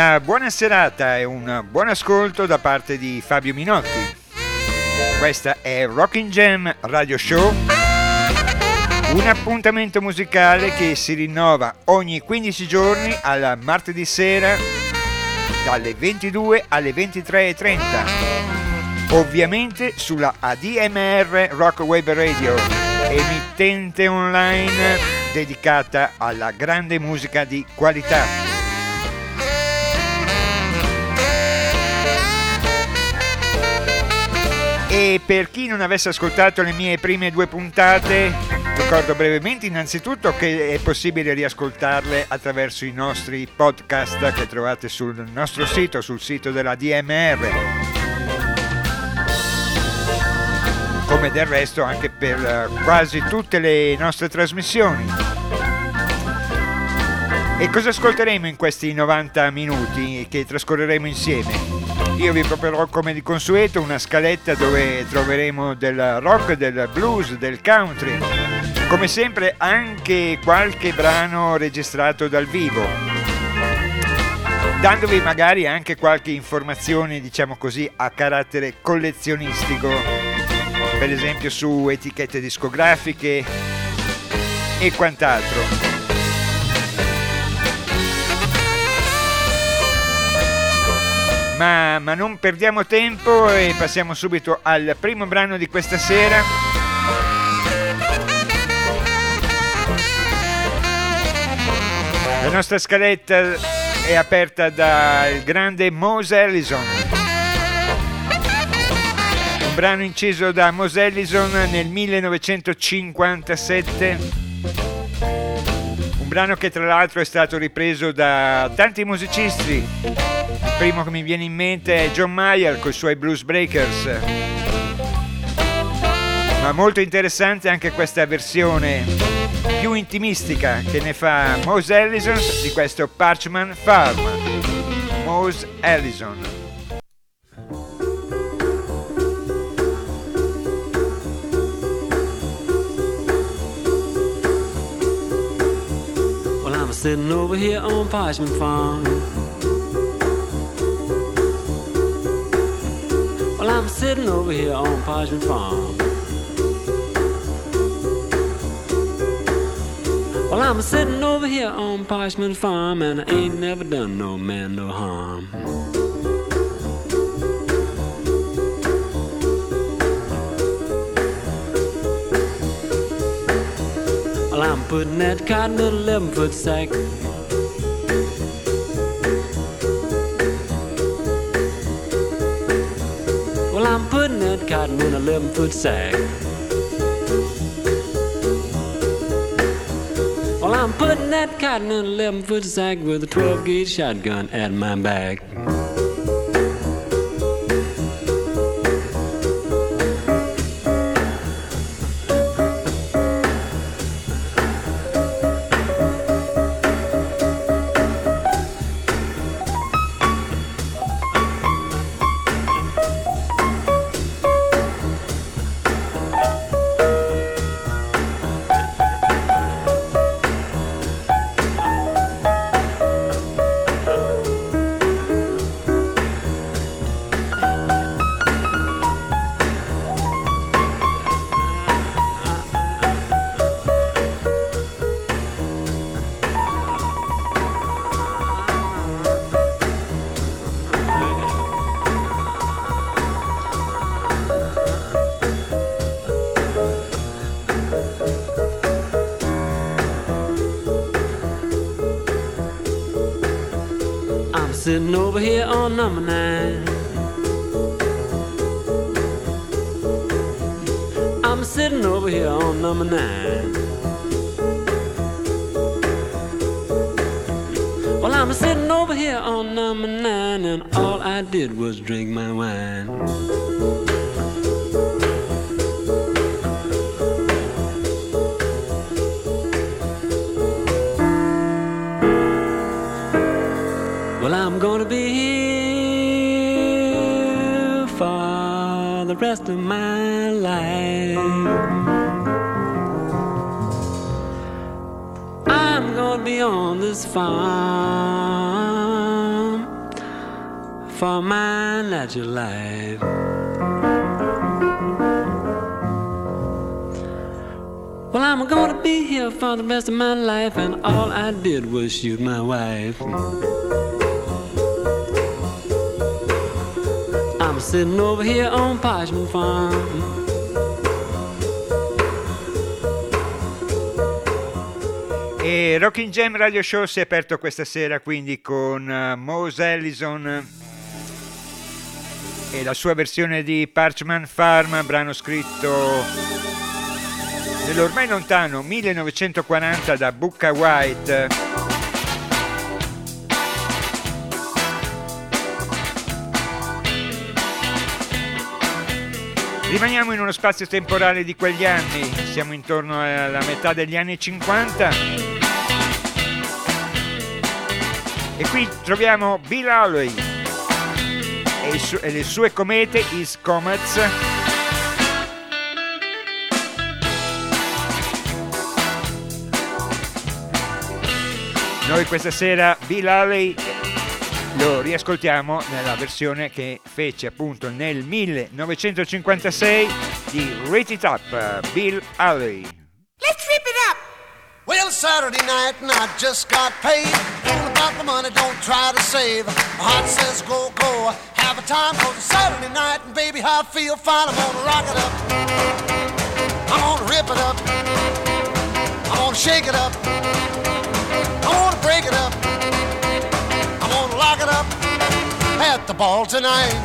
Una buona serata e un buon ascolto da parte di Fabio Minotti. Questa è Rocking Jam Radio Show, un appuntamento musicale che si rinnova ogni 15 giorni al martedì sera dalle 22 alle 23.30, ovviamente sulla ADMR Rock Web Radio, emittente online dedicata alla grande musica di qualità. E per chi non avesse ascoltato le mie prime due puntate, ricordo brevemente innanzitutto che è possibile riascoltarle attraverso i nostri podcast che trovate sul nostro sito, sul sito della DMR. Come del resto anche per eh, quasi tutte le nostre trasmissioni. E cosa ascolteremo in questi 90 minuti che trascorreremo insieme? Io vi proporrò come di consueto una scaletta dove troveremo del rock, del blues, del country, come sempre anche qualche brano registrato dal vivo, dandovi magari anche qualche informazione, diciamo così, a carattere collezionistico, per esempio su etichette discografiche e quant'altro. Ma, ma non perdiamo tempo e passiamo subito al primo brano di questa sera. La nostra scaletta è aperta dal grande Mose Ellison. Un brano inciso da Mose Ellison nel 1957. Brano che tra l'altro è stato ripreso da tanti musicisti primo che mi viene in mente è John Mayer con i suoi Blues Breakers. Ma molto interessante anche questa versione più intimistica che ne fa Mose Ellison di questo Parchman Farm. Mose Ellison. Sitting over here on Parchment Farm. Well, I'm sitting over here on Parchment Farm. Well, I'm sitting over here on Parchment Farm, and I ain't never done no man no harm. Well, I'm putting that cotton in a 11 foot sack. cotton in a 11 foot sack. Well, I'm putting that cotton in a 11 foot sack with a 12 gauge shotgun at my back. Over here on number nine. I'm sitting over here on number nine. Well, I'm sitting over here on number nine, and all I did was drink my wine. This farm for my natural life. Well, I'm gonna be here for the rest of my life, and all I did was shoot my wife. I'm sitting over here on Parchment Farm. E Rocking Jam Radio Show si è aperto questa sera quindi con uh, Mose Ellison. E la sua versione di Parchment Farm, brano scritto nell'ormai lontano 1940 da Booker White. Rimaniamo in uno spazio temporale di quegli anni, siamo intorno alla metà degli anni 50 e qui troviamo Bill Howley e, su- e le sue comete, His Comets. Noi questa sera Bill Howley lo riascoltiamo nella versione che fece appunto nel 1956 di Rate It Up, Bill Alley. Let's rip it up! Well, Saturday night and I just got paid. All about the money, don't try to save. My heart says go, go, have a time. Cause it's Saturday night and baby, I feel fine. I'm gonna rock it up. I'm gonna rip it up. I'm gonna shake it up. I'm gonna break it up. I'm gonna lock it up at the ball tonight.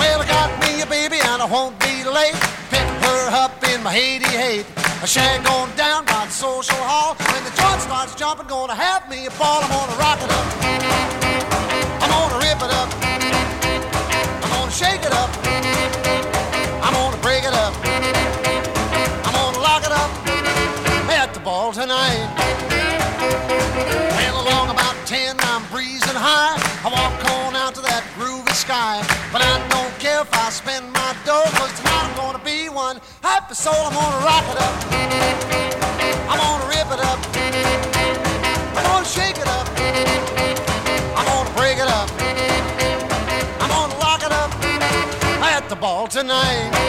Well, I got me a baby and I won't be late. Pick her up in my Haiti hate. A shag going down by the social hall. When the joint starts jumping, gonna have me a ball. I'm gonna rock it up. I'm gonna rip it up. I'm gonna shake it up. I'm gonna break it up. I'm gonna lock it up at the ball tonight. Well, along about ten I'm breezing high. I walk on out to that groovy sky. But I don't care if I spend my dough, cause tonight I'm gonna be happy soul. I'm gonna rock it up. I'm gonna rip it up. I'm gonna shake it up. I'm gonna break it up. I'm gonna lock it up at the ball tonight.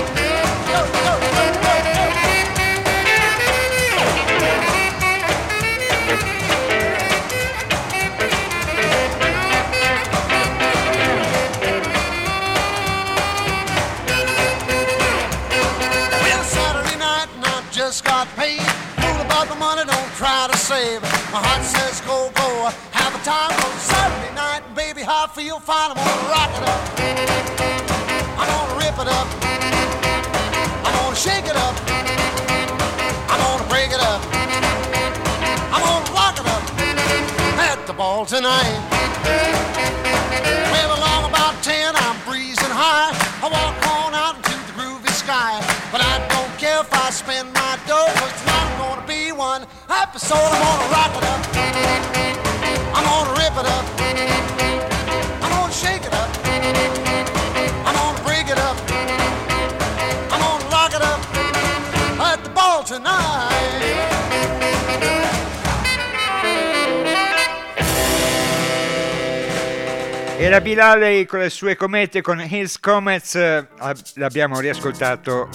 Save. My heart says go, go, have a time on Saturday night, baby, I feel fine. I'm gonna rock it up. I'm gonna rip it up. I'm gonna shake it up. I'm gonna break it up. I'm gonna lock it up at the ball tonight. Happy soul. I'm gonna rock it up. I'm gonna rip it up. I'm gonna shake it up. I'm gonna break it up. I'm gonna lock it up at the ball tonight. Era Bilale con le sue comete, con Hills Comets, eh, l'abbiamo riascoltato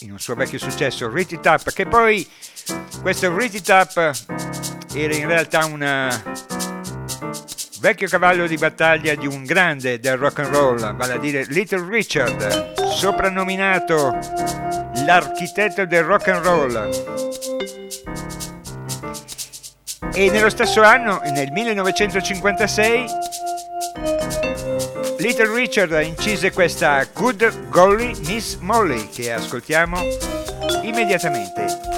in un suo vecchio successo, Rit It Up, che poi questo Rit It Up era in realtà un vecchio cavallo di battaglia di un grande del rock and roll, vale a dire Little Richard, soprannominato l'architetto del rock and roll. E nello stesso anno, nel 1956, Little Richard incise questa Good Golly Miss Molly che ascoltiamo immediatamente.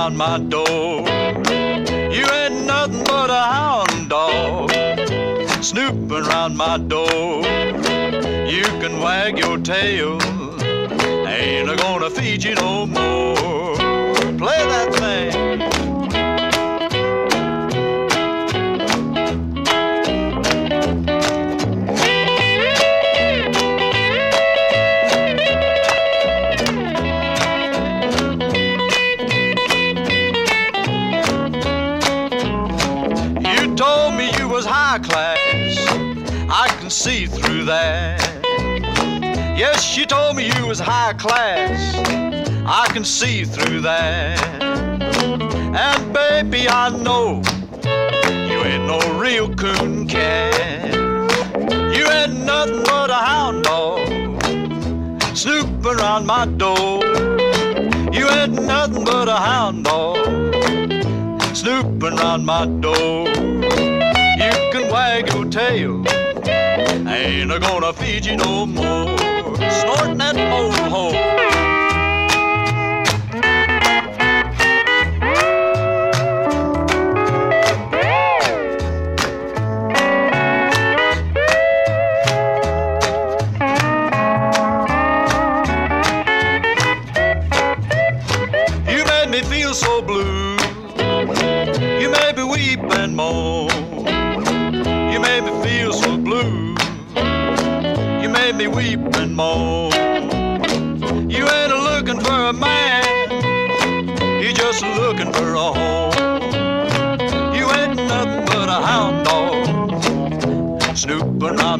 Around my door. You ain't nothing but a hound dog, snooping around my door. You can wag your tail, ain't I gonna feed you no more. Play that She told me you was high class. I can see through that. And baby, I know you ain't no real coon cat. You ain't nothing but a hound dog snooping around my door. You ain't nothing but a hound dog snooping around my door. You can wag your tail I ain't gonna feed you no more. Snorting that old hole.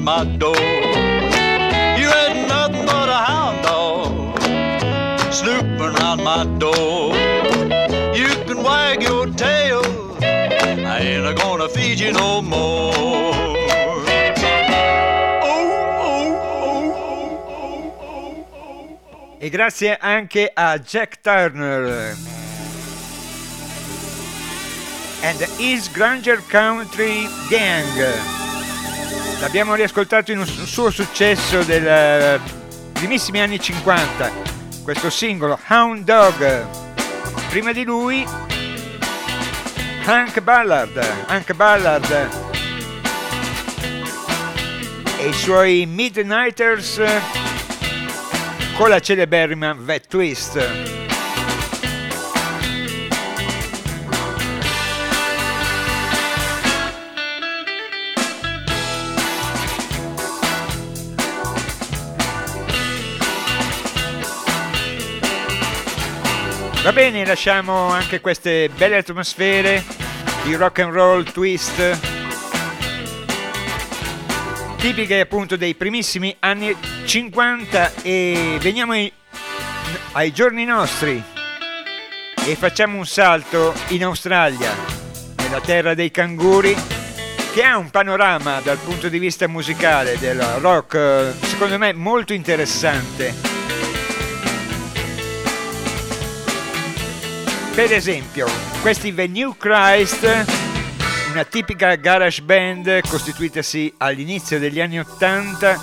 My door. You ain't nothing but a hound dog snooping around my door. You can wag your tail, I ain't gonna feed you no more. E grazie anche a Jack Turner and His Granger Country Gang. L'abbiamo riascoltato in un suo successo dei eh, primissimi anni 50, questo singolo Hound Dog. Prima di lui Hank Ballard, Hank Ballard e i suoi Midnighters con la celeberrima Vet Twist. Va bene, lasciamo anche queste belle atmosfere di rock and roll twist tipiche appunto dei primissimi anni 50 e veniamo ai, ai giorni nostri e facciamo un salto in Australia, nella terra dei canguri, che ha un panorama dal punto di vista musicale del rock secondo me molto interessante. Per esempio, questi The New Christ una tipica garage band costituitasi all'inizio degli anni 80.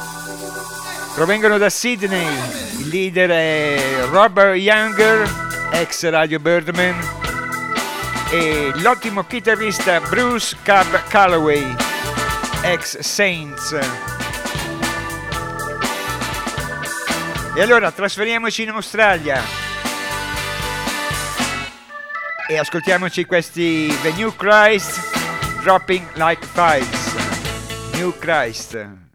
Provengono da Sydney, il leader è Robert Younger, ex Radio Birdman, e l'ottimo chitarrista Bruce Cab Calloway, ex Saints. E allora trasferiamoci in Australia e ascoltiamoci questi The New Christ dropping like flies. New Christ.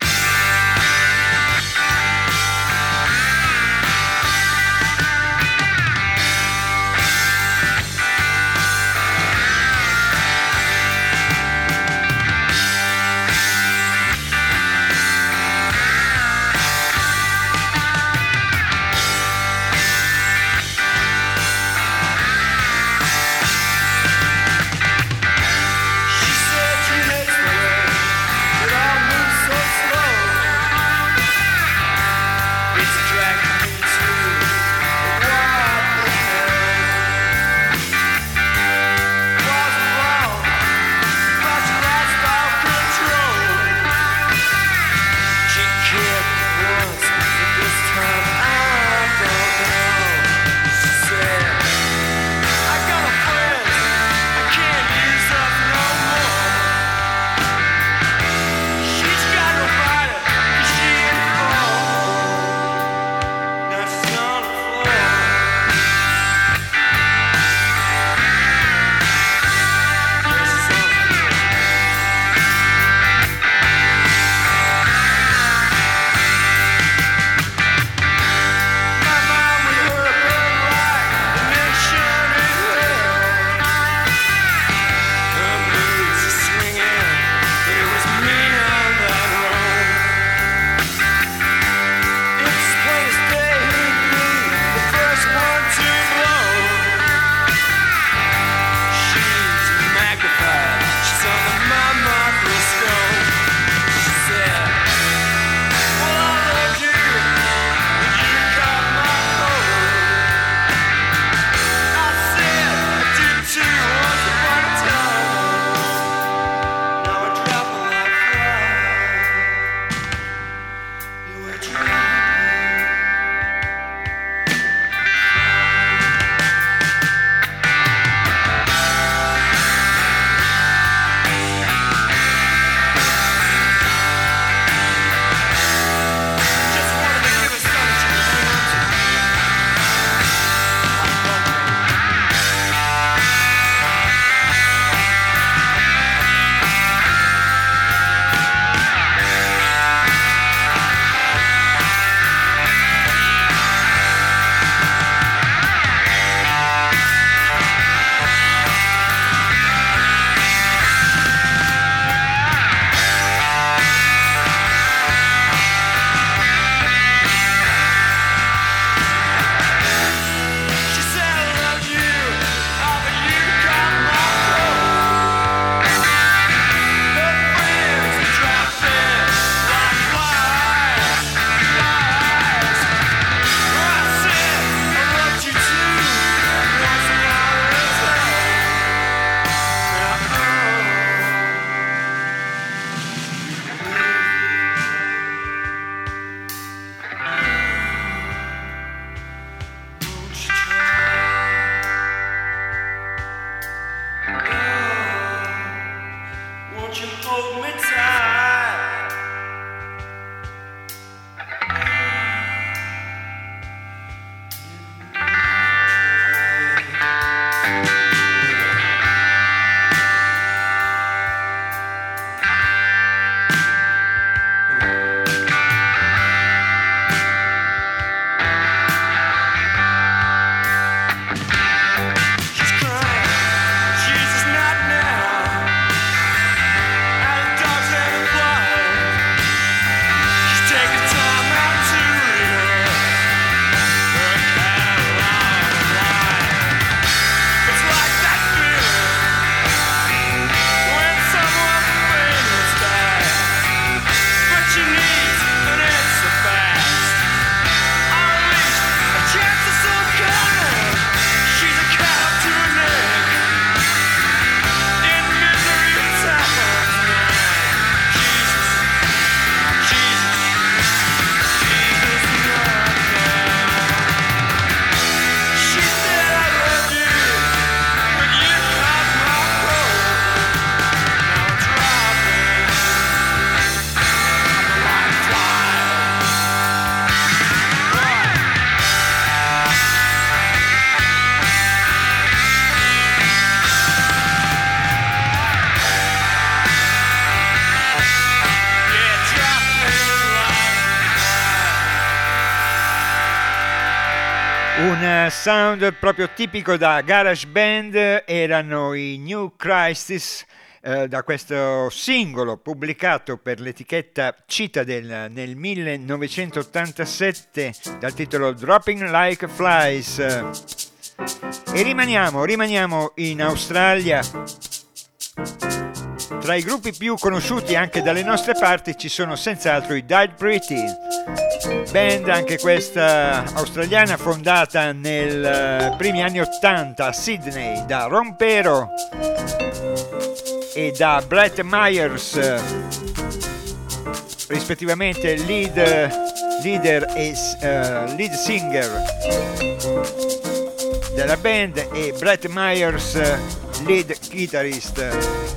Sound proprio tipico da garage band erano i New Crisis eh, da questo singolo pubblicato per l'etichetta Citadel nel 1987 dal titolo Dropping Like Flies. E rimaniamo, rimaniamo in Australia. Tra i gruppi più conosciuti anche dalle nostre parti ci sono senz'altro i Died Pretty band anche questa australiana fondata nei eh, primi anni 80 a Sydney da Ron Pero e da Brett Myers rispettivamente lead, leader e uh, lead singer della band e Brett Myers lead guitarist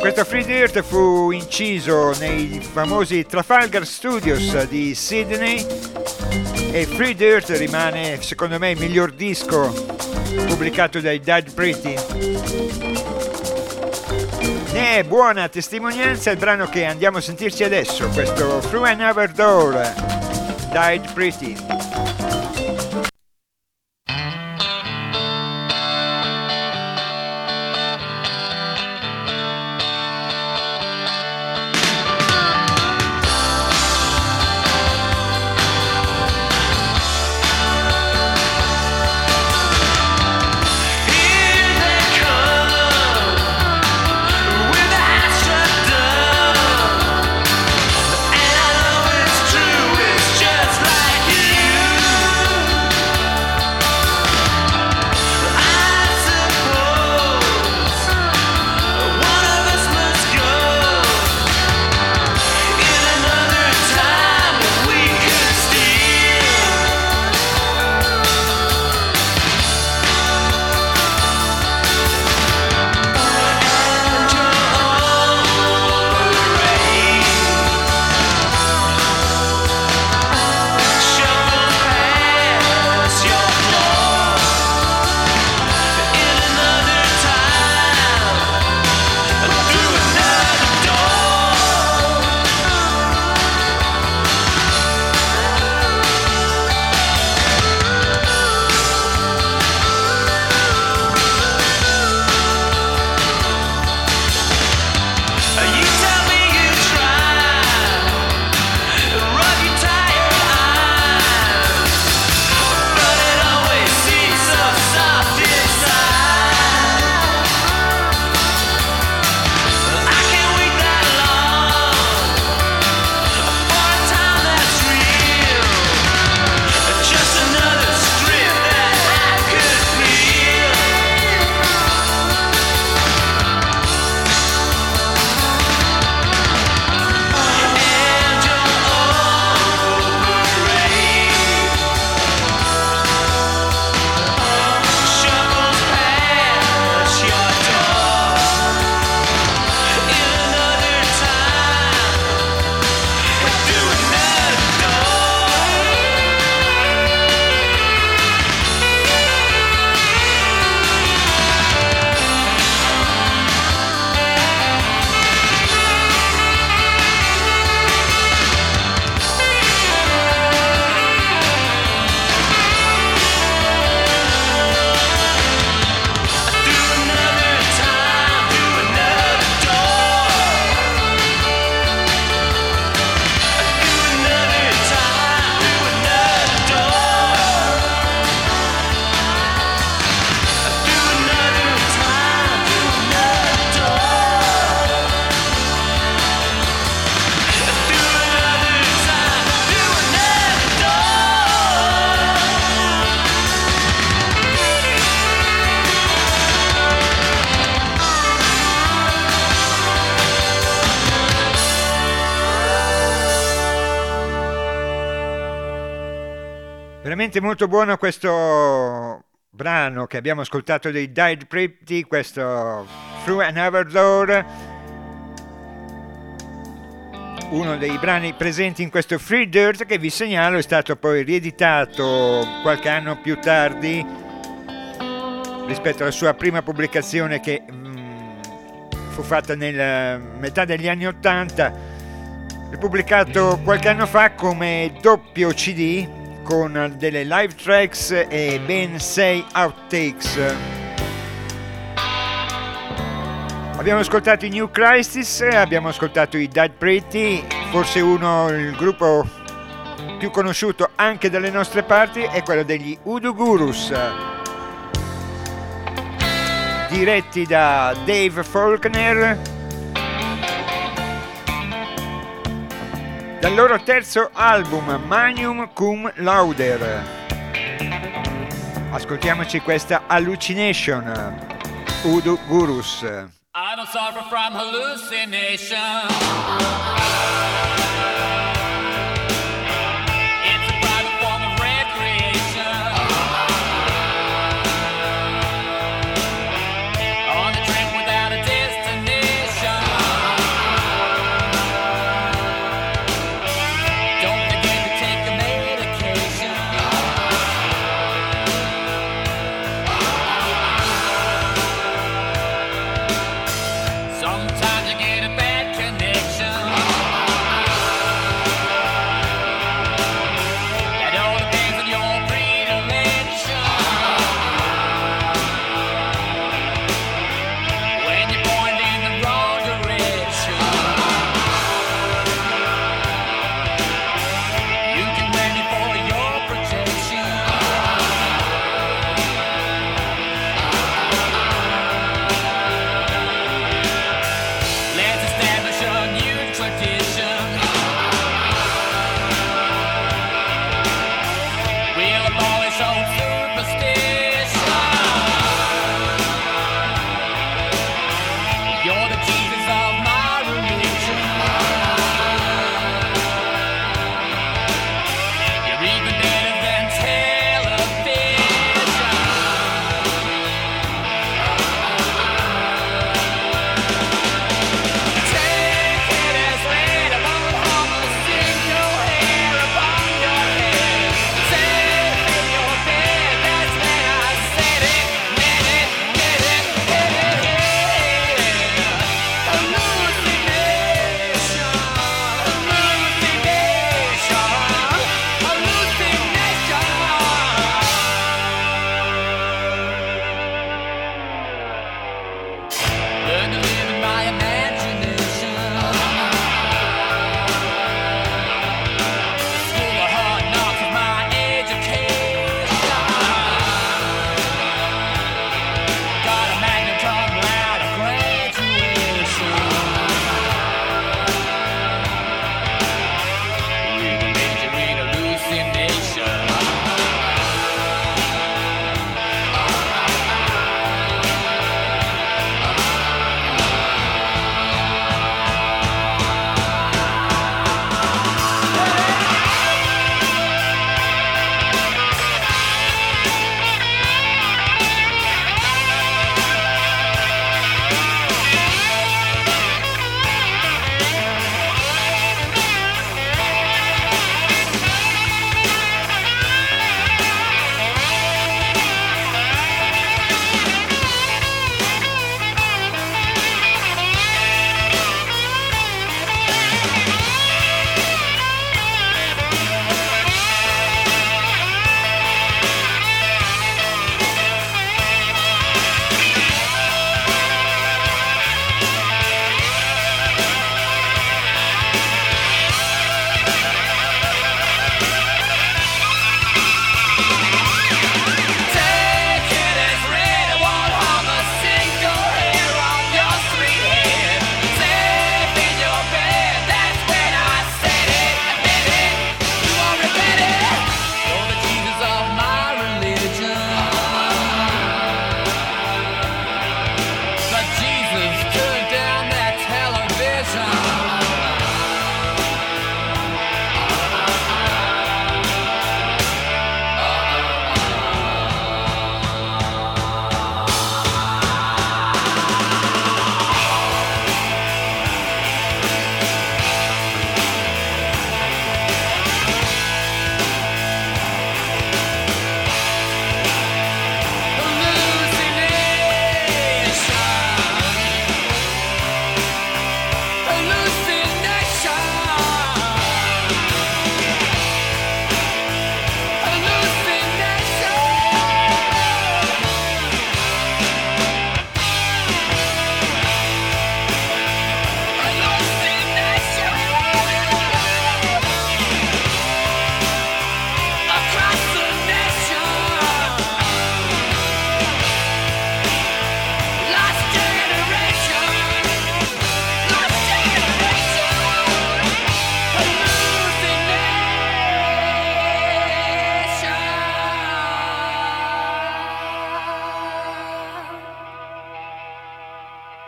Questo Free Dirt fu inciso nei famosi Trafalgar Studios di Sydney e Free Dirt rimane secondo me il miglior disco pubblicato dai Dead Pretty. Ne è buona testimonianza il brano che andiamo a sentirci adesso, questo Through Another Door, Died Pretty. Veramente molto buono questo brano che abbiamo ascoltato dei Died Pretty, questo Through Another Door, uno dei brani presenti in questo Free Dirt che vi segnalo è stato poi rieditato qualche anno più tardi rispetto alla sua prima pubblicazione che mm, fu fatta nella metà degli anni 80, pubblicato qualche anno fa come doppio CD con delle live tracks e ben 6 outtakes. Abbiamo ascoltato i New Crisis, abbiamo ascoltato i Dead Pretty, forse uno, il gruppo più conosciuto anche dalle nostre parti è quello degli Udo Gurus, diretti da Dave Faulkner dal loro terzo album Manium Cum Lauder. Ascoltiamoci questa Hallucination, Udo Gurus. I don't suffer from hallucination.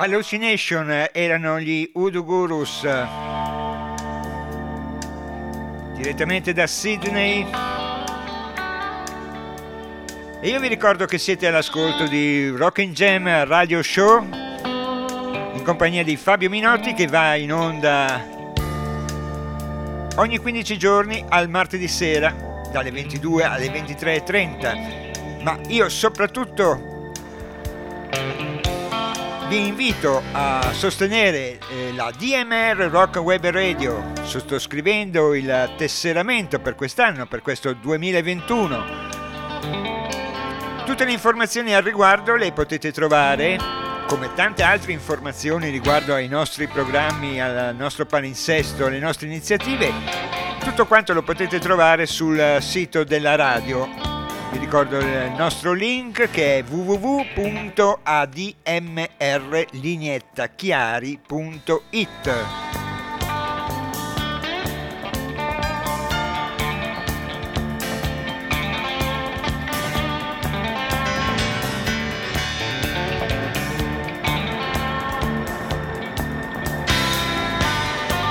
Hallucination erano gli Udo Gurus direttamente da Sydney. E io vi ricordo che siete all'ascolto di Rockin' Jam Radio Show in compagnia di Fabio Minotti che va in onda ogni 15 giorni al martedì sera dalle 22 alle 23.30 ma io soprattutto vi invito a sostenere eh, la DMR Rock Web Radio sottoscrivendo il tesseramento per quest'anno, per questo 2021. Tutte le informazioni al riguardo le potete trovare, come tante altre informazioni riguardo ai nostri programmi, al nostro palinsesto, alle nostre iniziative, tutto quanto lo potete trovare sul sito della radio vi ricordo il nostro link che è www.admrlignettachiari.it.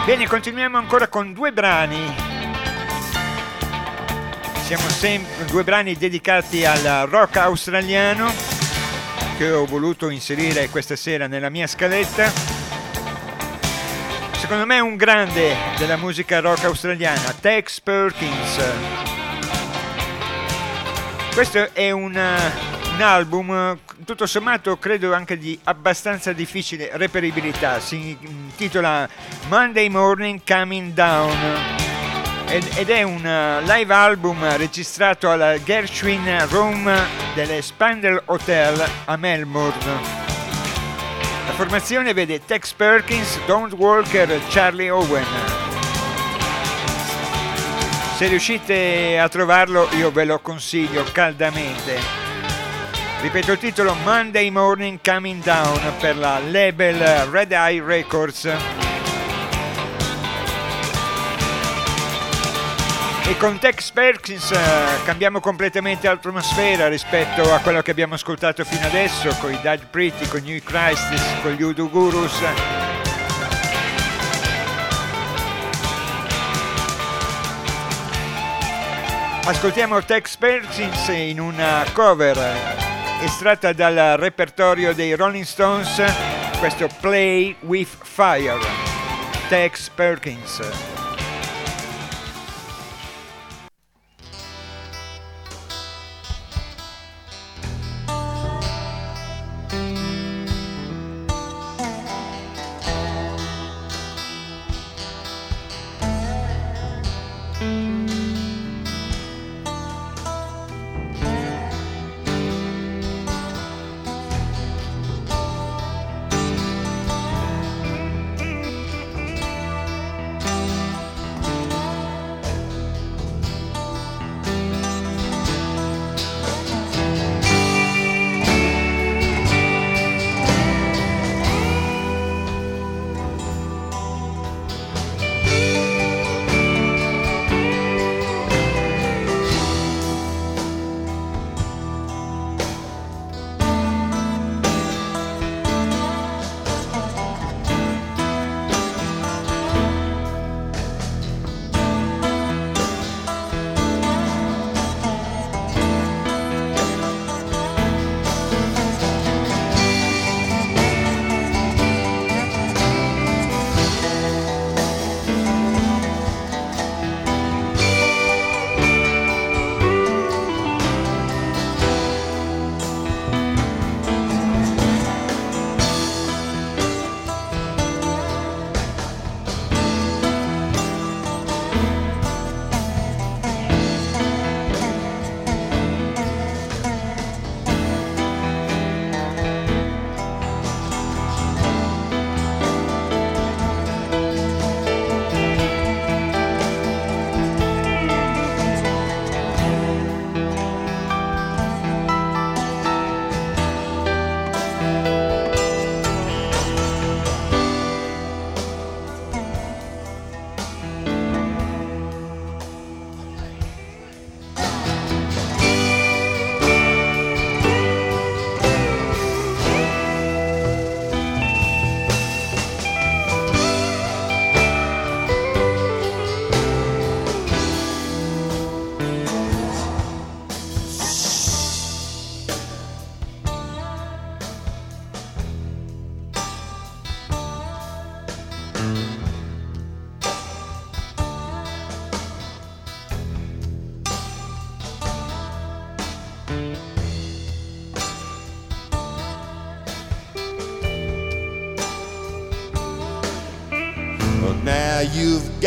Bene, continuiamo ancora con due brani siamo sempre due brani dedicati al rock australiano che ho voluto inserire questa sera nella mia scaletta. Secondo me un grande della musica rock australiana, Tex Perkins. Questo è un, un album tutto sommato credo anche di abbastanza difficile reperibilità. Si intitola Monday Morning Coming Down ed è un uh, live album registrato al Gershwin Room delle Spandel Hotel a Melbourne. La formazione vede Tex Perkins, Don Walker, Charlie Owen. Se riuscite a trovarlo io ve lo consiglio caldamente. Ripeto il titolo Monday Morning Coming Down per la label Red Eye Records. E con Tex Perkins eh, cambiamo completamente atmosfera rispetto a quello che abbiamo ascoltato fino adesso con i Dead Pretty, con New Christis, con gli Udo Gurus. Ascoltiamo Tex Perkins in una cover estratta dal repertorio dei Rolling Stones, questo Play with Fire. Tex Perkins.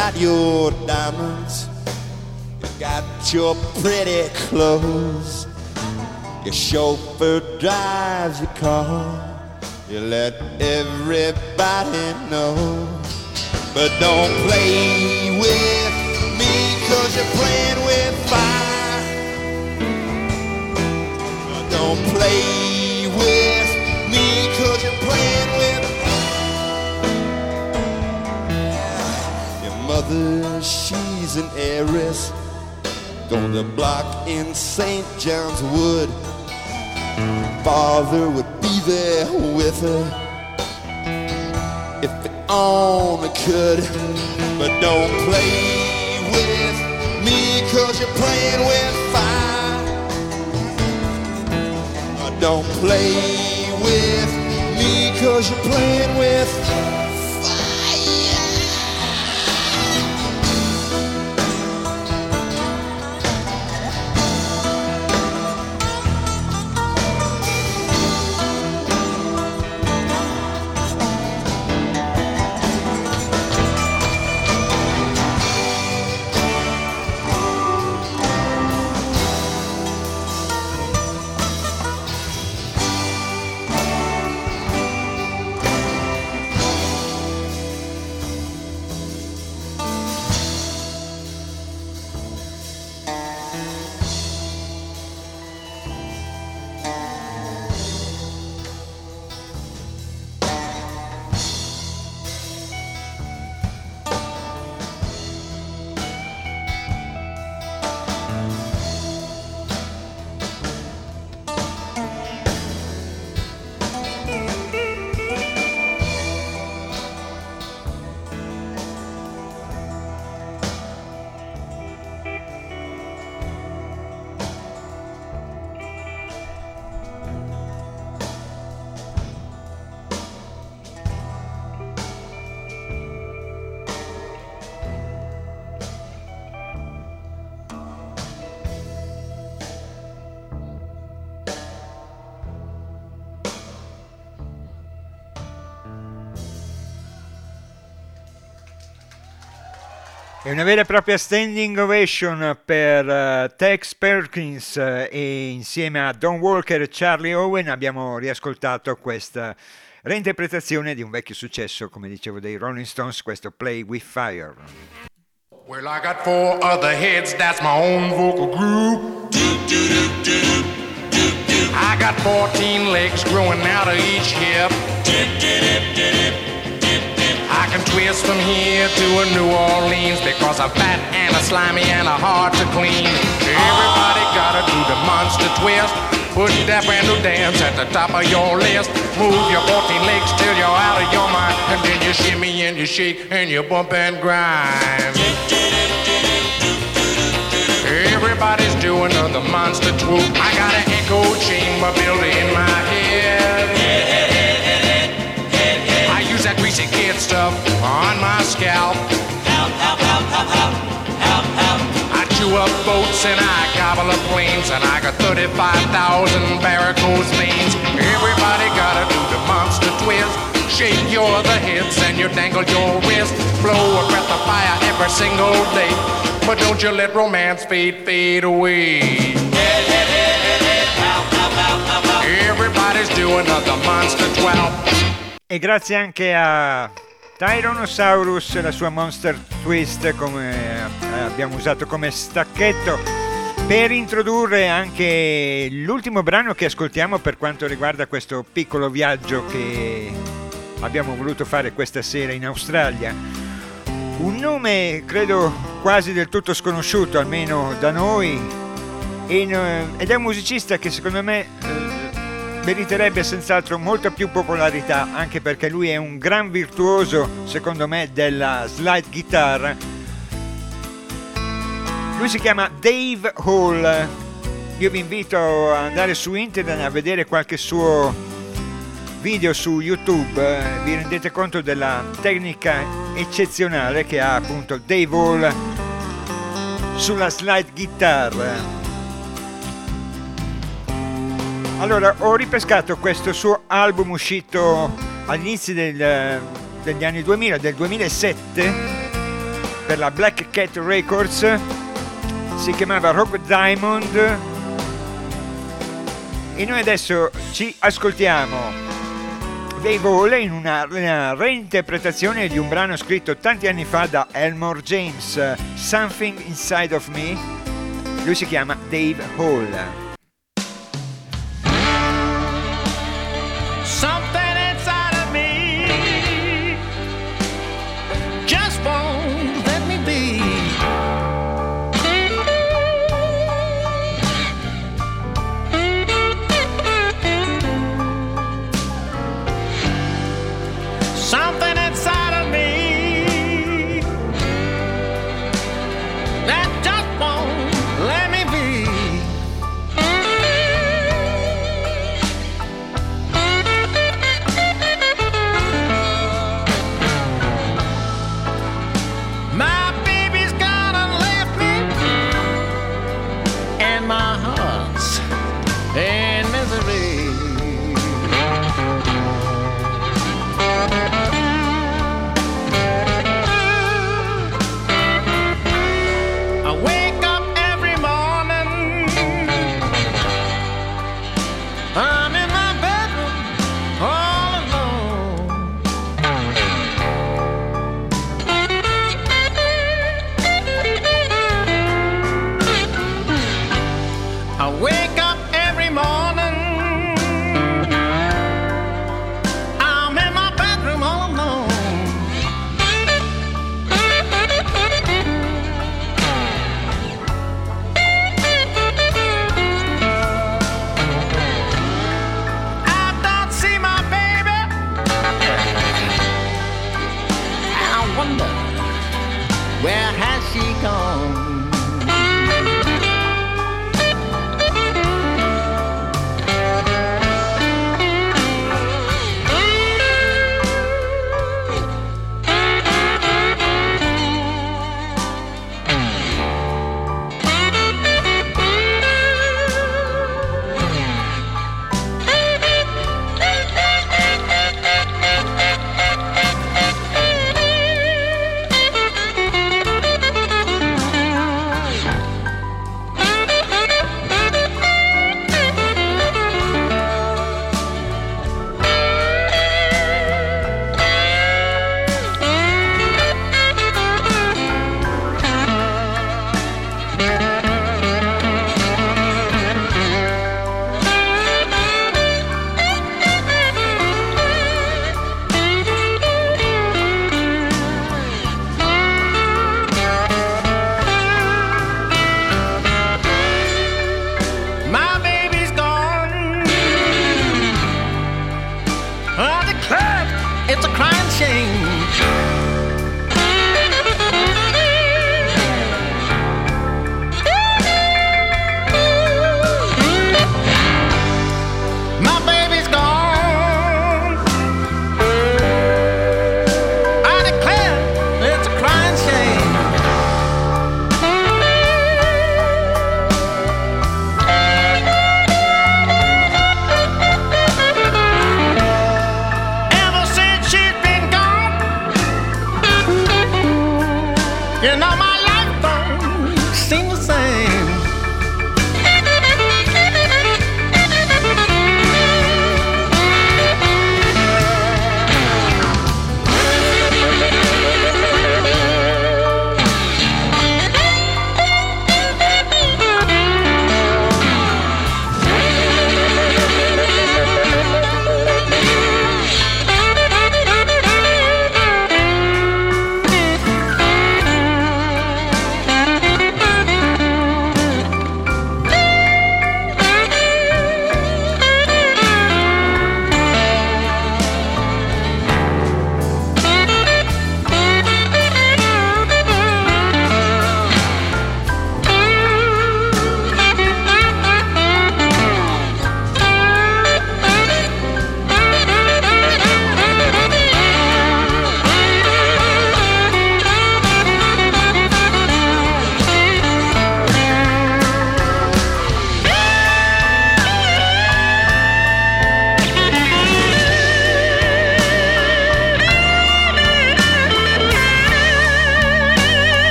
Got your diamonds, you got your pretty clothes, your chauffeur drives your car, you let everybody know. But don't play with me, cause you're playing with fire. Don't play mother, she's an heiress. On the block in St. John's Wood. Father would be there with her if he only could. But don't play with me, cause you're playing with fire. Don't play with me, cause you're playing with È una vera e propria standing ovation per uh, Tex Perkins uh, e insieme a Don Walker e Charlie Owen abbiamo riascoltato questa reinterpretazione di un vecchio successo, come dicevo, dei Rolling Stones, questo Play With Fire. Well, I got four other heads, that's my own vocal group. I got 14 legs growing out of each hip. Can twist from here to a New Orleans because I'm fat and a slimy and a hard to clean. Everybody gotta do the monster twist. Put that brand new dance at the top of your list. Move your 14 legs till you're out of your mind. And then you shimmy and you shake and you bump and grind. Everybody's doing the monster swoop. I got an echo chamber built in my head stuff on my scalp. Help, help, help, help, help, help, help. I chew up boats and I gobble up planes and I got 35,000 varicose veins. Everybody gotta do the monster twist. Shake your other hips and you dangle your wrist. Blow a breath of fire every single day. But don't you let romance fade, fade away. Everybody's doing the monster 12. E grazie anche a Tyrannosaurus la sua Monster Twist come eh, abbiamo usato come stacchetto per introdurre anche l'ultimo brano che ascoltiamo per quanto riguarda questo piccolo viaggio che abbiamo voluto fare questa sera in Australia. Un nome credo quasi del tutto sconosciuto, almeno da noi, ed è un musicista che secondo me eh, meriterebbe senz'altro molta più popolarità anche perché lui è un gran virtuoso secondo me della slide guitar Lui si chiama Dave Hall. Io vi invito ad andare su internet a vedere qualche suo video su YouTube. Vi rendete conto della tecnica eccezionale che ha appunto Dave Hall sulla slide guitar. Allora, ho ripescato questo suo album uscito all'inizio del, degli anni 2000, del 2007, per la Black Cat Records. Si chiamava Rock Diamond. E noi adesso ci ascoltiamo Dave Hall in una, una reinterpretazione di un brano scritto tanti anni fa da Elmore James, Something Inside of Me. Lui si chiama Dave Hall.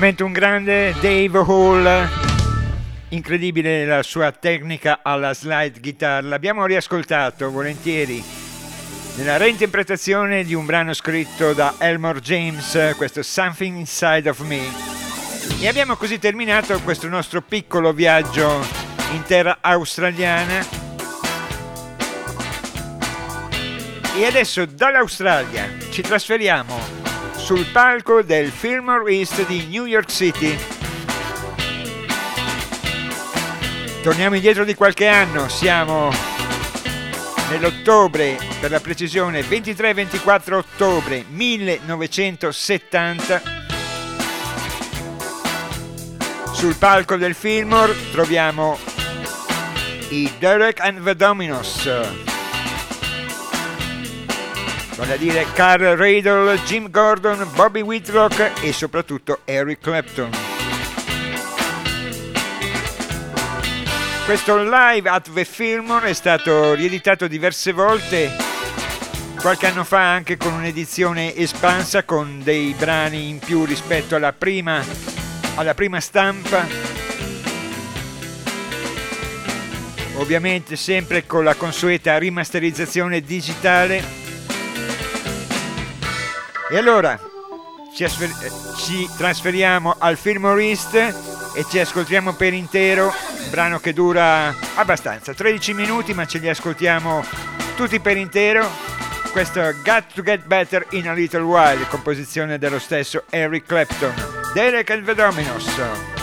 Veramente un grande Dave Hall, incredibile la sua tecnica alla slide guitar. L'abbiamo riascoltato volentieri nella reinterpretazione di un brano scritto da Elmore James, questo Something Inside of Me. E abbiamo così terminato questo nostro piccolo viaggio in terra australiana. E adesso dall'Australia ci trasferiamo sul palco del Fillmore East di New York City. Torniamo indietro di qualche anno, siamo nell'ottobre, per la precisione 23-24 ottobre 1970. Sul palco del Fillmore troviamo i Derek and the Dominos vale a dire Carl Radle, Jim Gordon, Bobby Whitlock e soprattutto Eric Clapton. Questo live at the Fillmore è stato rieditato diverse volte, qualche anno fa anche con un'edizione espansa con dei brani in più rispetto alla prima, alla prima stampa. Ovviamente sempre con la consueta rimasterizzazione digitale e allora ci, asfer- ci trasferiamo al Fillmore East e ci ascoltiamo per intero, brano che dura abbastanza, 13 minuti ma ce li ascoltiamo tutti per intero. Questo Got to Get Better in a Little While, composizione dello stesso Eric Clapton. Derek and the Dominos.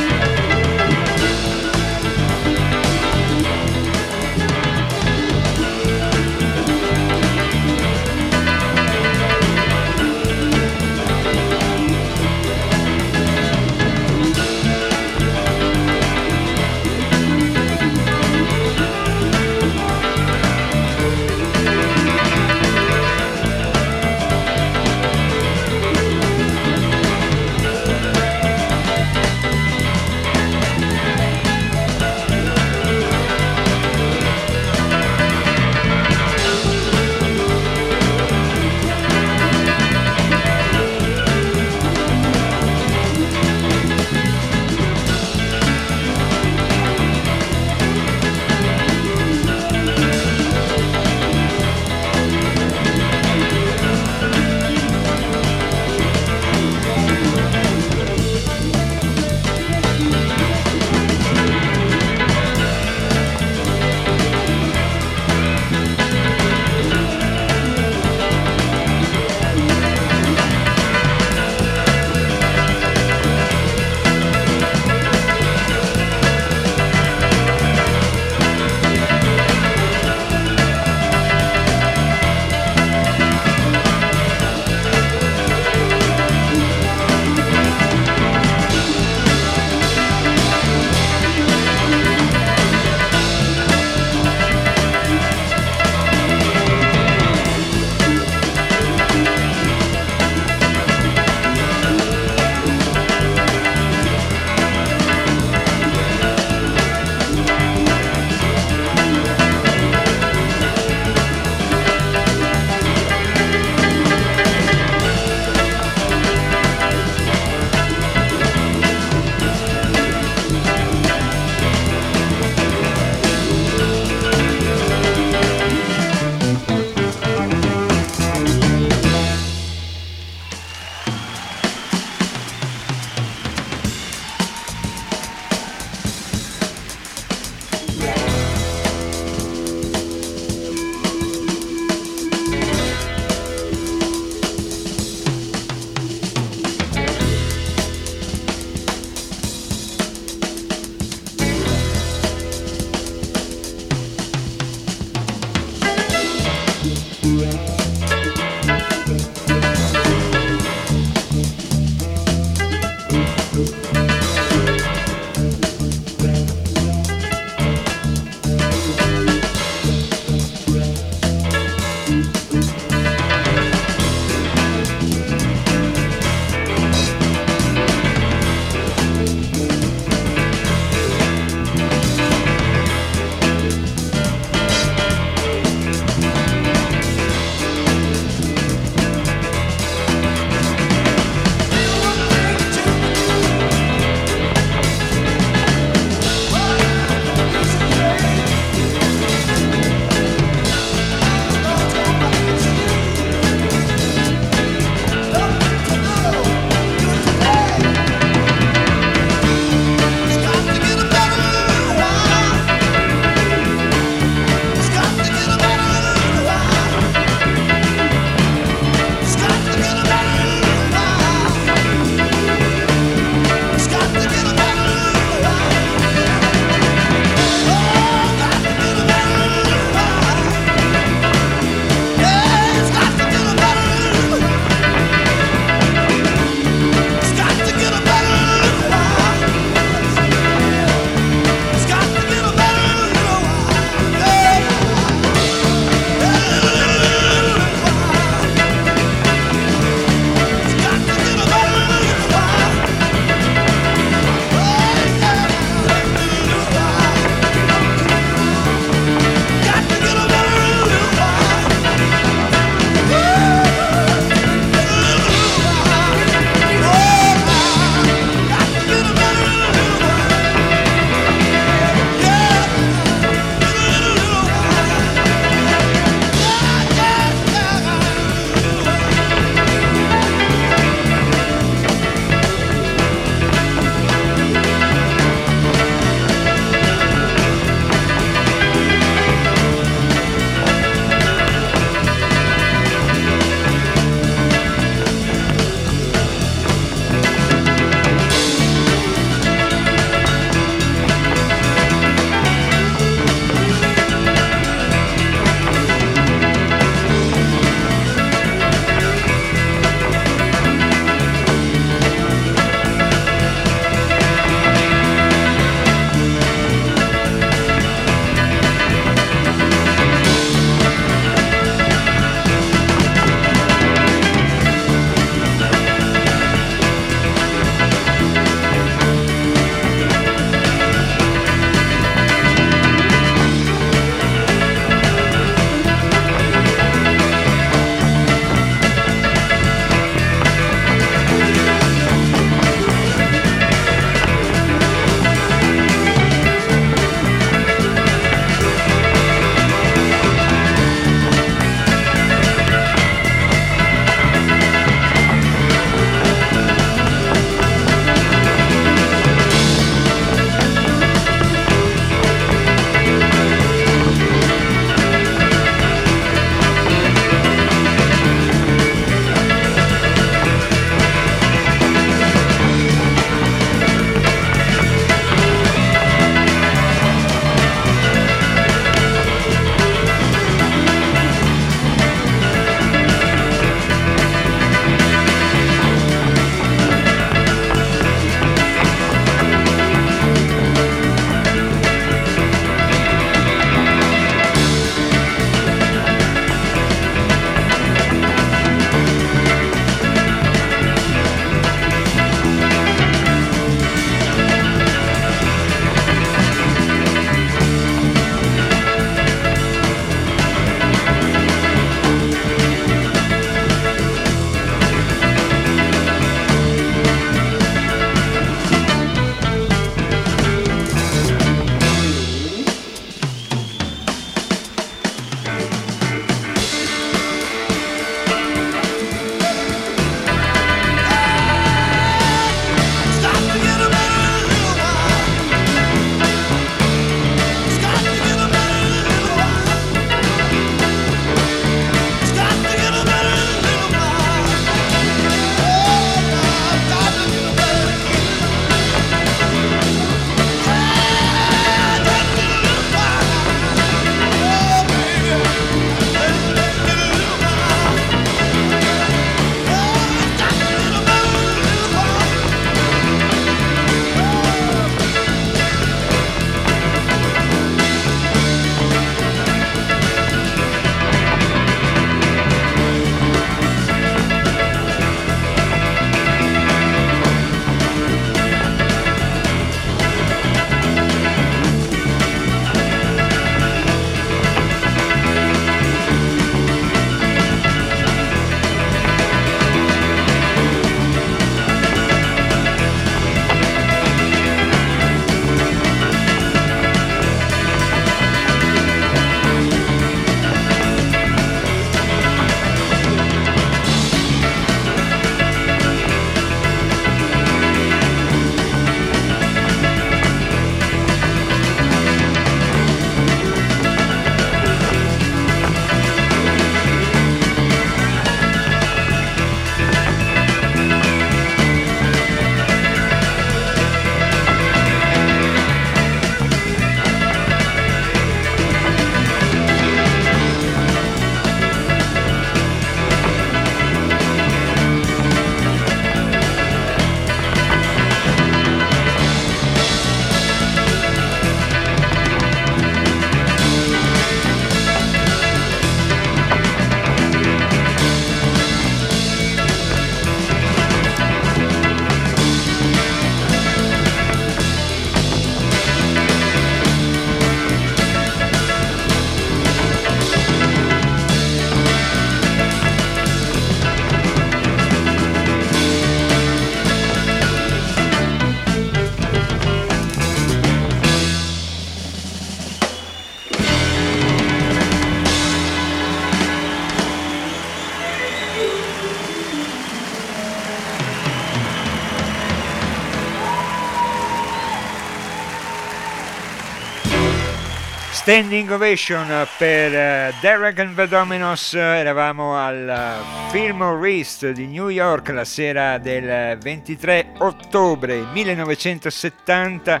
Standing ovation per uh, Derek and the Dominos, eravamo al uh, Fillmore East di New York la sera del 23 ottobre 1970.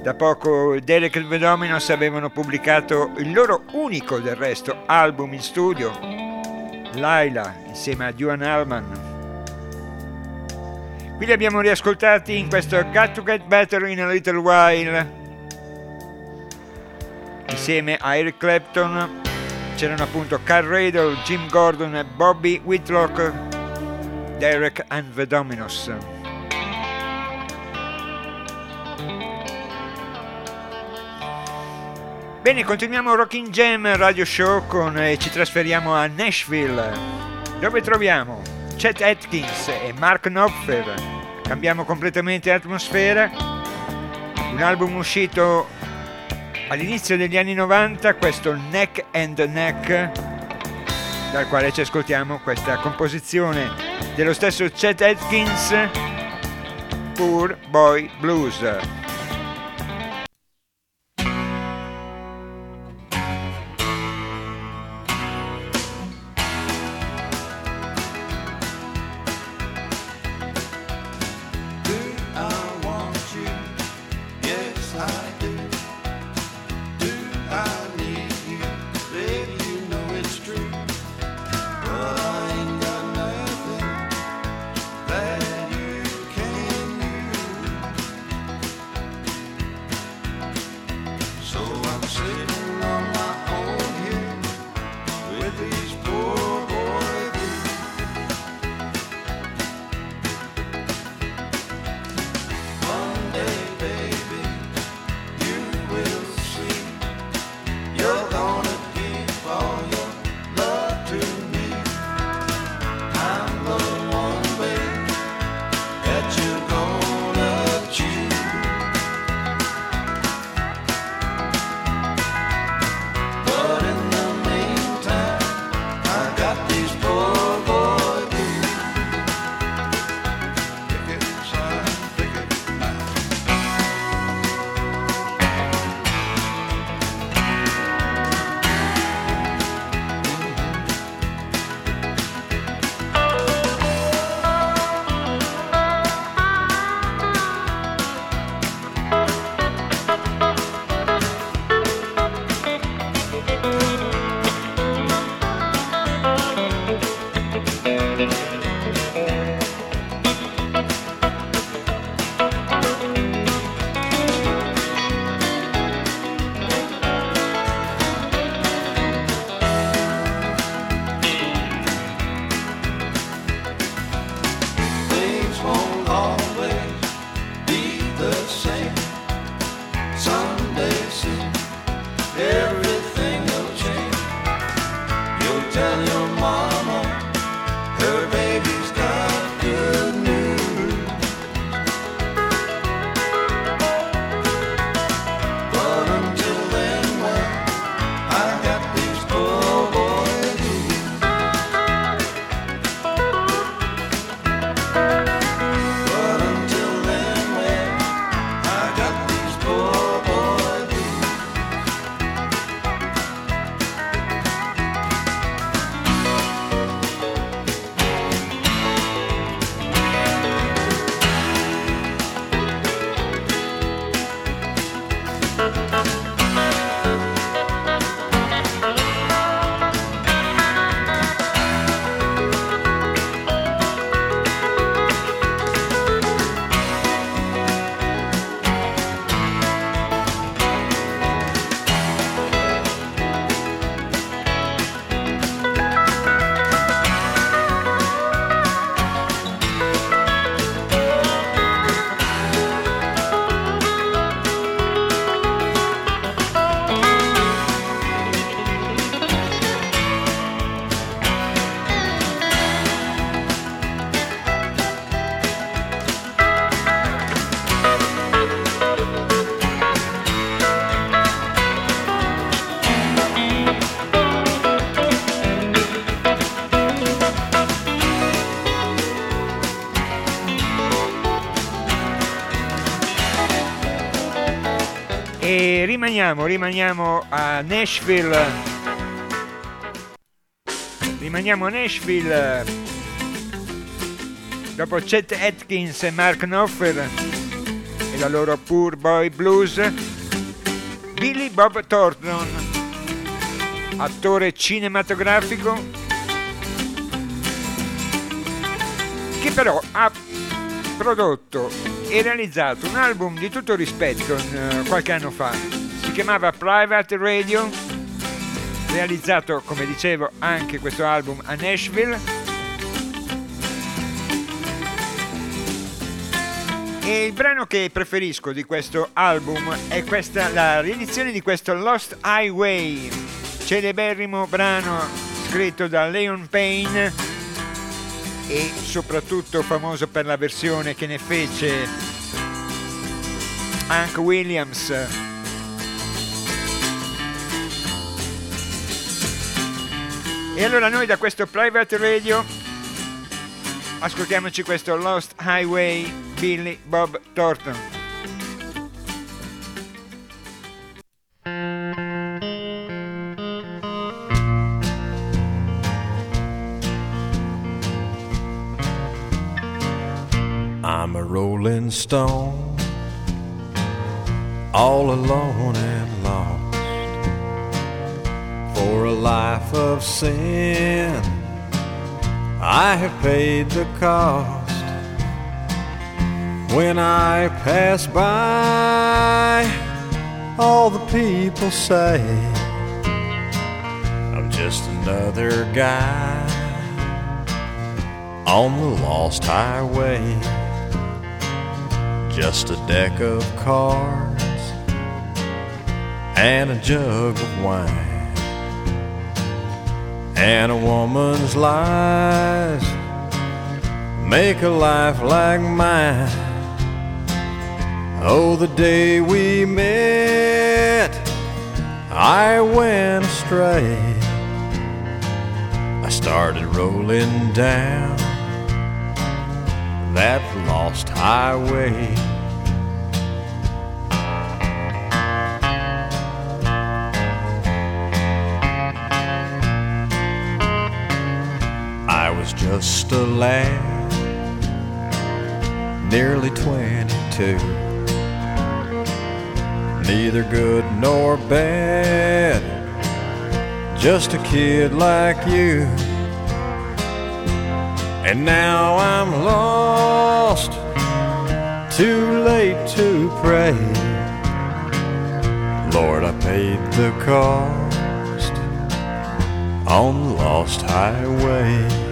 Da poco Derek and the Dominos avevano pubblicato il loro unico del resto album in studio, Laila, insieme a Duane Allman. Qui li abbiamo riascoltati in questo Got to Get Better in a Little While insieme a Eric Clapton c'erano appunto Carl Radle, Jim Gordon e Bobby Whitlock, Derek and the Dominos. Bene, continuiamo Rocking Jam Radio Show con, e ci trasferiamo a Nashville, dove troviamo Chet Atkins e Mark Knopfler. Cambiamo completamente atmosfera. Un album uscito all'inizio degli anni 90 questo Neck and Neck dal quale ci ascoltiamo questa composizione dello stesso Chet Atkins Poor Boy Blues. Rimaniamo, rimaniamo a Nashville. Rimaniamo a Nashville. Dopo Chet Atkins e Mark Knopfler e la loro Poor Boy Blues, Billy Bob Thornton, attore cinematografico che però ha prodotto e realizzato un album di tutto rispetto uh, qualche anno fa. Chiamava Private Radio, realizzato, come dicevo, anche questo album a Nashville. E il brano che preferisco di questo album è questa, la riedizione di questo Lost Highway, celeberrimo brano scritto da Leon Payne e soprattutto famoso per la versione che ne fece Hank Williams. E allora noi da questo private radio ascoltiamoci questo Lost Highway Billy Bob Thornton. I'm a rolling stone, all alone and lost. For a life of sin, I have paid the cost. When I pass by, all the people say, I'm just another guy on the lost highway. Just a deck of cards and a jug of wine and a woman's lies make a life like mine. Oh, the day we met, I went astray. I started rolling down that lost highway. Just a lad, nearly 22. Neither good nor bad, just a kid like you. And now I'm lost, too late to pray. Lord, I paid the cost on the lost highway.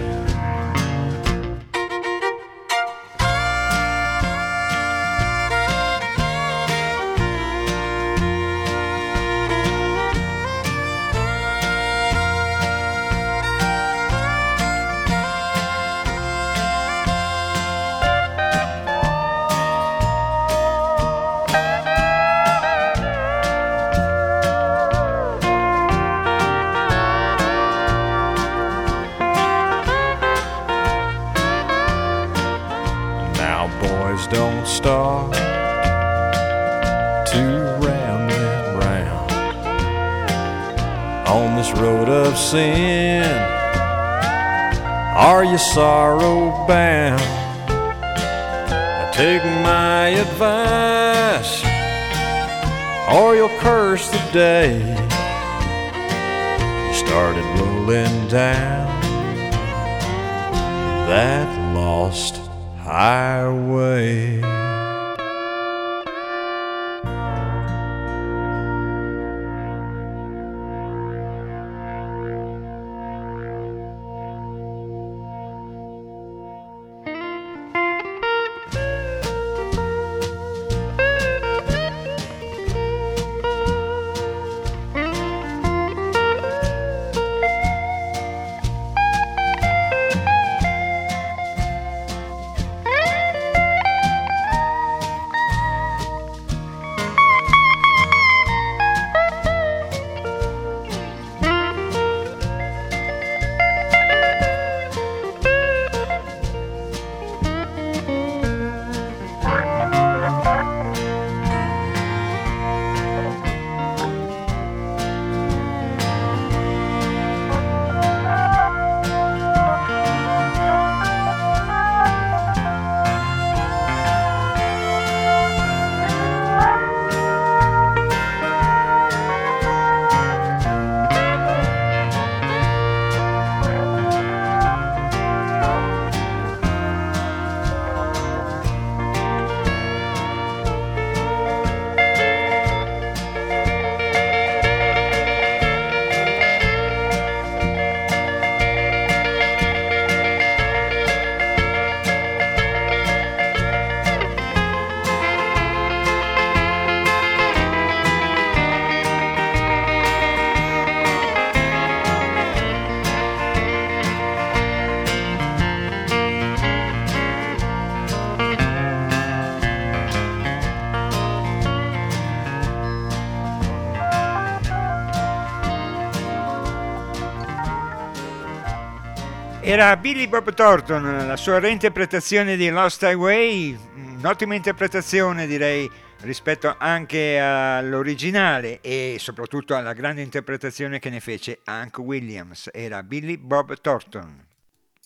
Era Billy Bob Thornton, la sua reinterpretazione di Lost Highway, un'ottima interpretazione direi rispetto anche all'originale e soprattutto alla grande interpretazione che ne fece Hank Williams. Era Billy Bob Thornton.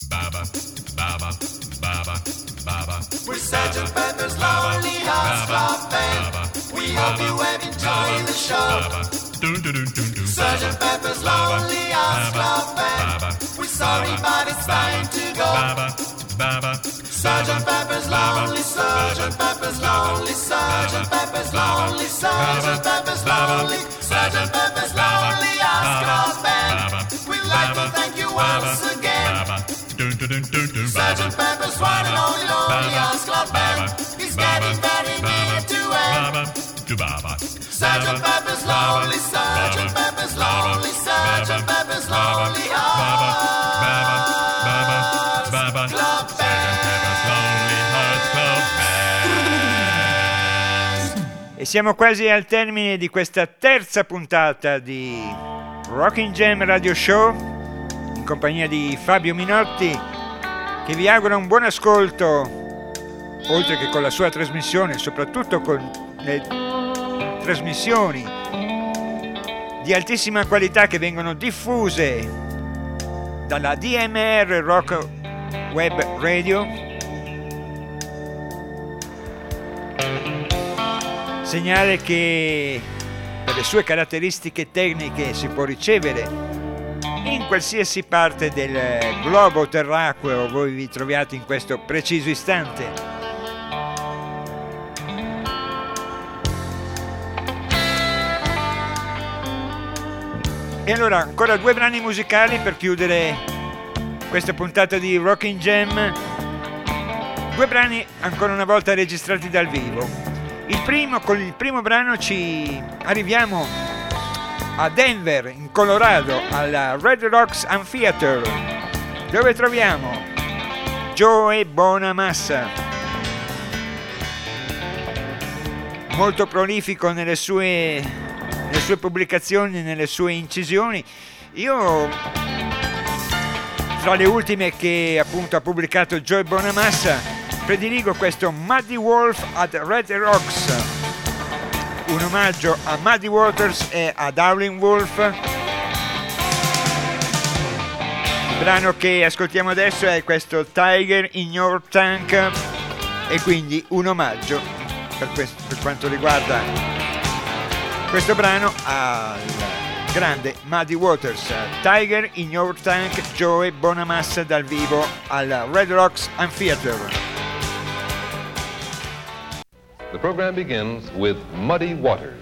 Baba, baba, baba, baba. We're Sergeant Pepper's Lonely Hearts Club Band. We hope you have enjoyed the show. Sergeant Pepper's Lonely Hearts Club Band. We're sorry, but it's time to go. Sergeant Pepper's Lonely, Sergeant Pepper's Lonely, Sergeant Pepper's Lonely, Sergeant Pepper's Lonely, Sergeant Pepper's Lonely Sergeant Pepper's one and only lonely Club Band is getting very near to end. Sergeant Pepper's lonely, Sergeant Pepper's lonely, Sergeant Pepper's lonely Hearts Club. E siamo quasi al termine di questa terza puntata di Rocking Jam Radio Show compagnia di Fabio Minotti che vi augura un buon ascolto oltre che con la sua trasmissione soprattutto con le trasmissioni di altissima qualità che vengono diffuse dalla DMR Rock Web Radio. Segnale che per le sue caratteristiche tecniche si può ricevere in qualsiasi parte del globo terracqueo voi vi troviate in questo preciso istante. E allora ancora due brani musicali per chiudere questa puntata di Rocking Jam. Due brani ancora una volta registrati dal vivo. Il primo, con il primo brano ci arriviamo a Denver, in Colorado, alla Red Rocks Amphitheater, dove troviamo Joe Bonamassa, molto prolifico nelle sue, nelle sue pubblicazioni, nelle sue incisioni. Io, tra le ultime che appunto ha pubblicato Joe Bonamassa, prediligo questo Muddy Wolf at Red Rocks un omaggio a Muddy Waters e a Dowling Wolf. Il brano che ascoltiamo adesso è questo Tiger in Your Tank e quindi un omaggio per, questo, per quanto riguarda questo brano al grande Muddy Waters Tiger in Your Tank Joe Bonamassa dal vivo al Red Rocks Amphitheater. The program begins with Muddy Waters.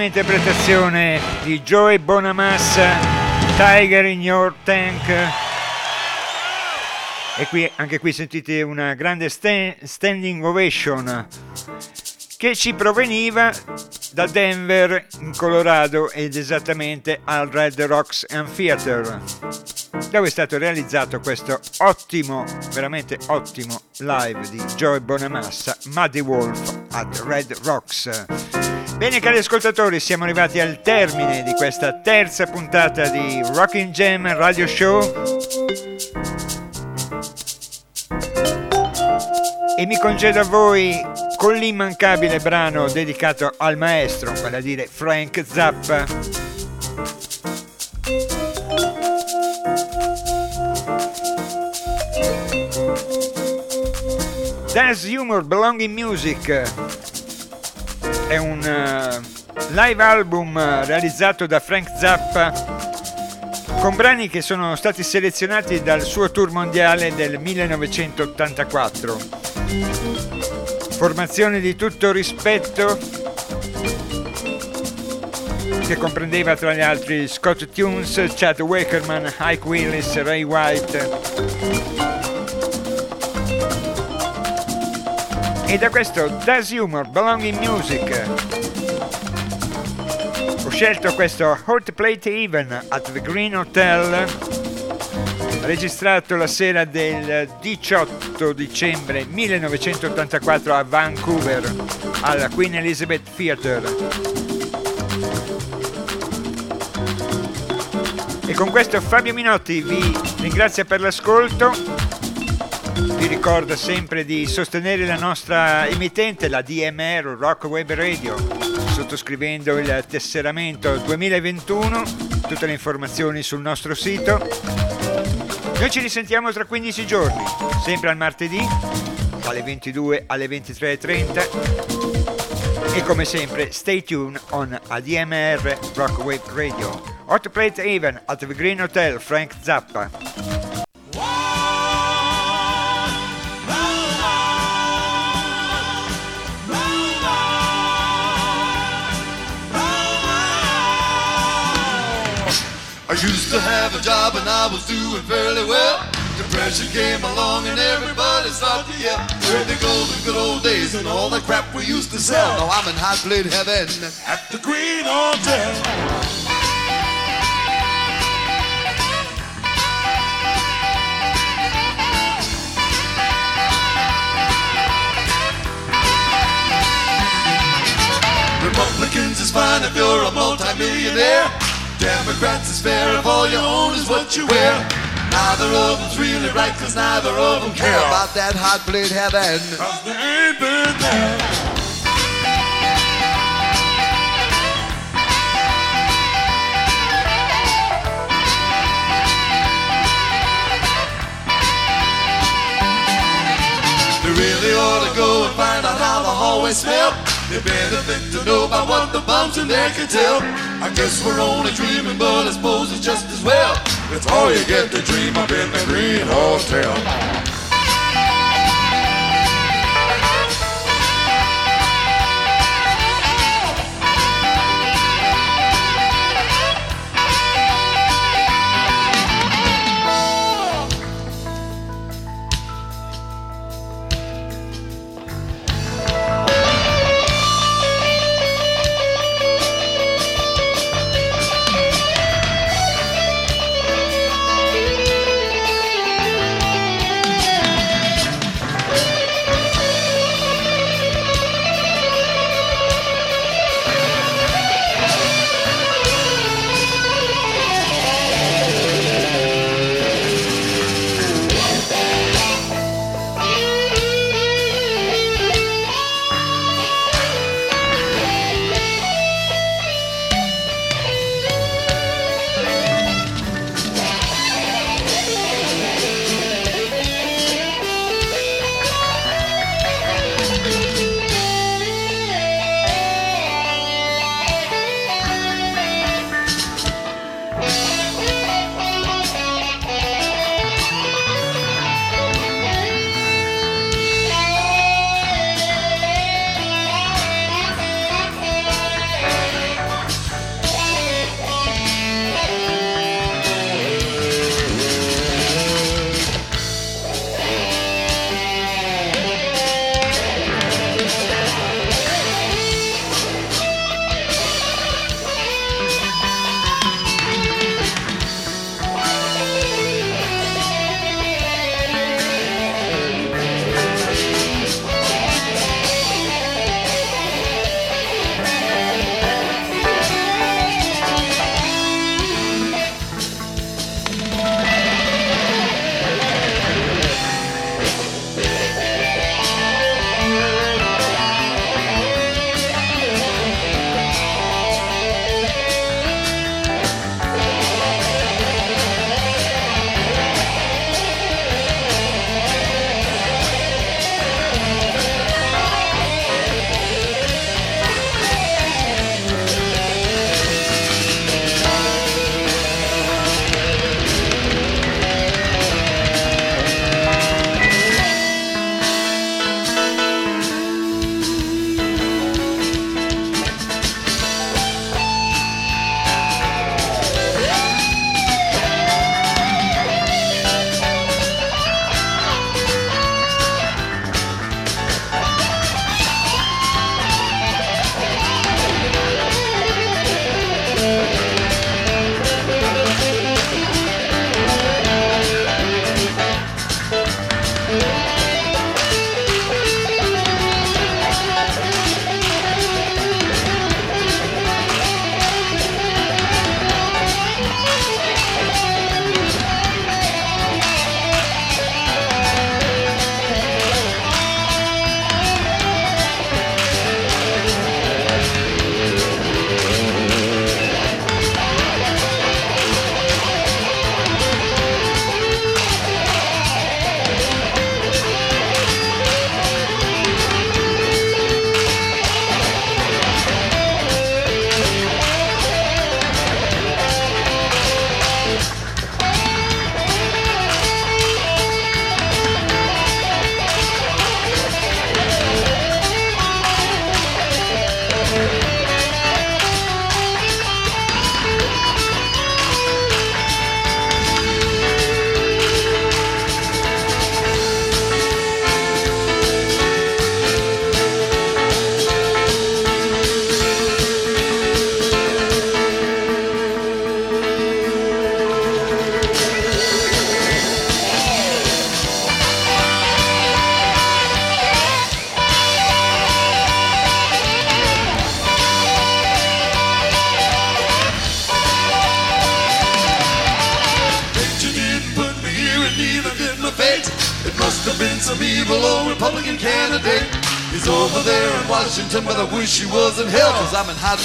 Grandissima interpretazione di Joey Bonamassa, Tiger in Your Tank. E qui, anche qui sentite una grande stand, standing ovation che ci proveniva da Denver in Colorado ed esattamente al Red Rocks Amphitheater dove è stato realizzato questo ottimo, veramente ottimo live di Joey Bonamassa, Muddy Wolf at Red Rocks. Bene cari ascoltatori, siamo arrivati al termine di questa terza puntata di Rocking Jam Radio Show. E mi congedo a voi con l'immancabile brano dedicato al maestro, vale a dire Frank Zappa. Dance Humor Belonging Music è un uh, live album realizzato da Frank Zappa con brani che sono stati selezionati dal suo tour mondiale del 1984. Formazione di tutto rispetto che comprendeva tra gli altri Scott Tunes, Chad Wackerman, Ike Willis, Ray White. E da questo Does Humor Belong in Music ho scelto questo Hot Plate Even at the Green Hotel registrato la sera del 18 dicembre 1984 a Vancouver alla Queen Elizabeth Theatre. E con questo Fabio Minotti vi ringrazia per l'ascolto vi ricordo sempre di sostenere la nostra emittente, la DMR Rock Web Radio, sottoscrivendo il tesseramento 2021, tutte le informazioni sul nostro sito. Noi ci risentiamo tra 15 giorni, sempre al martedì, dalle 22 alle 23.30 e come sempre stay tuned on ADMR Rock Web Radio. Hot Plate Even at the Green Hotel, Frank Zappa. Used to have a job and I was doing fairly well. Depression came along and everybody started to yell. Where'd they go the good old days and all the crap we used to sell? Now I'm in hot plate heaven at the Green Hotel. Republicans is fine if you're a multimillionaire. Democrats is fair if all you own is what you wear. Neither of them's really right, cause neither of them care about that hot plate heaven. Cause they ain't been there. Really ought to go and find out how the hallway smell. They benefit to know about what the bums in there can tell. I guess we're only dreaming, but I suppose it's just as well. It's all you get to dream up in the Green Hotel.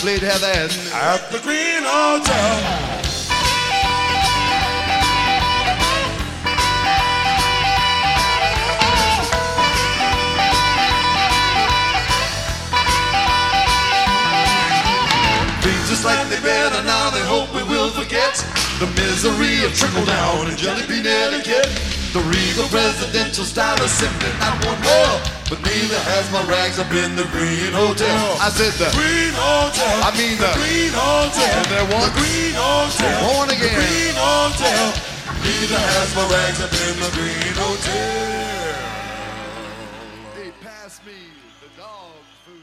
In heaven at the Green Hotel. Things just like they better now, they hope we will forget the misery of trickle down and jelly bean etiquette. The regal presidential style is simply not one well, but neither has my rags up in the Green Hotel. I said the Green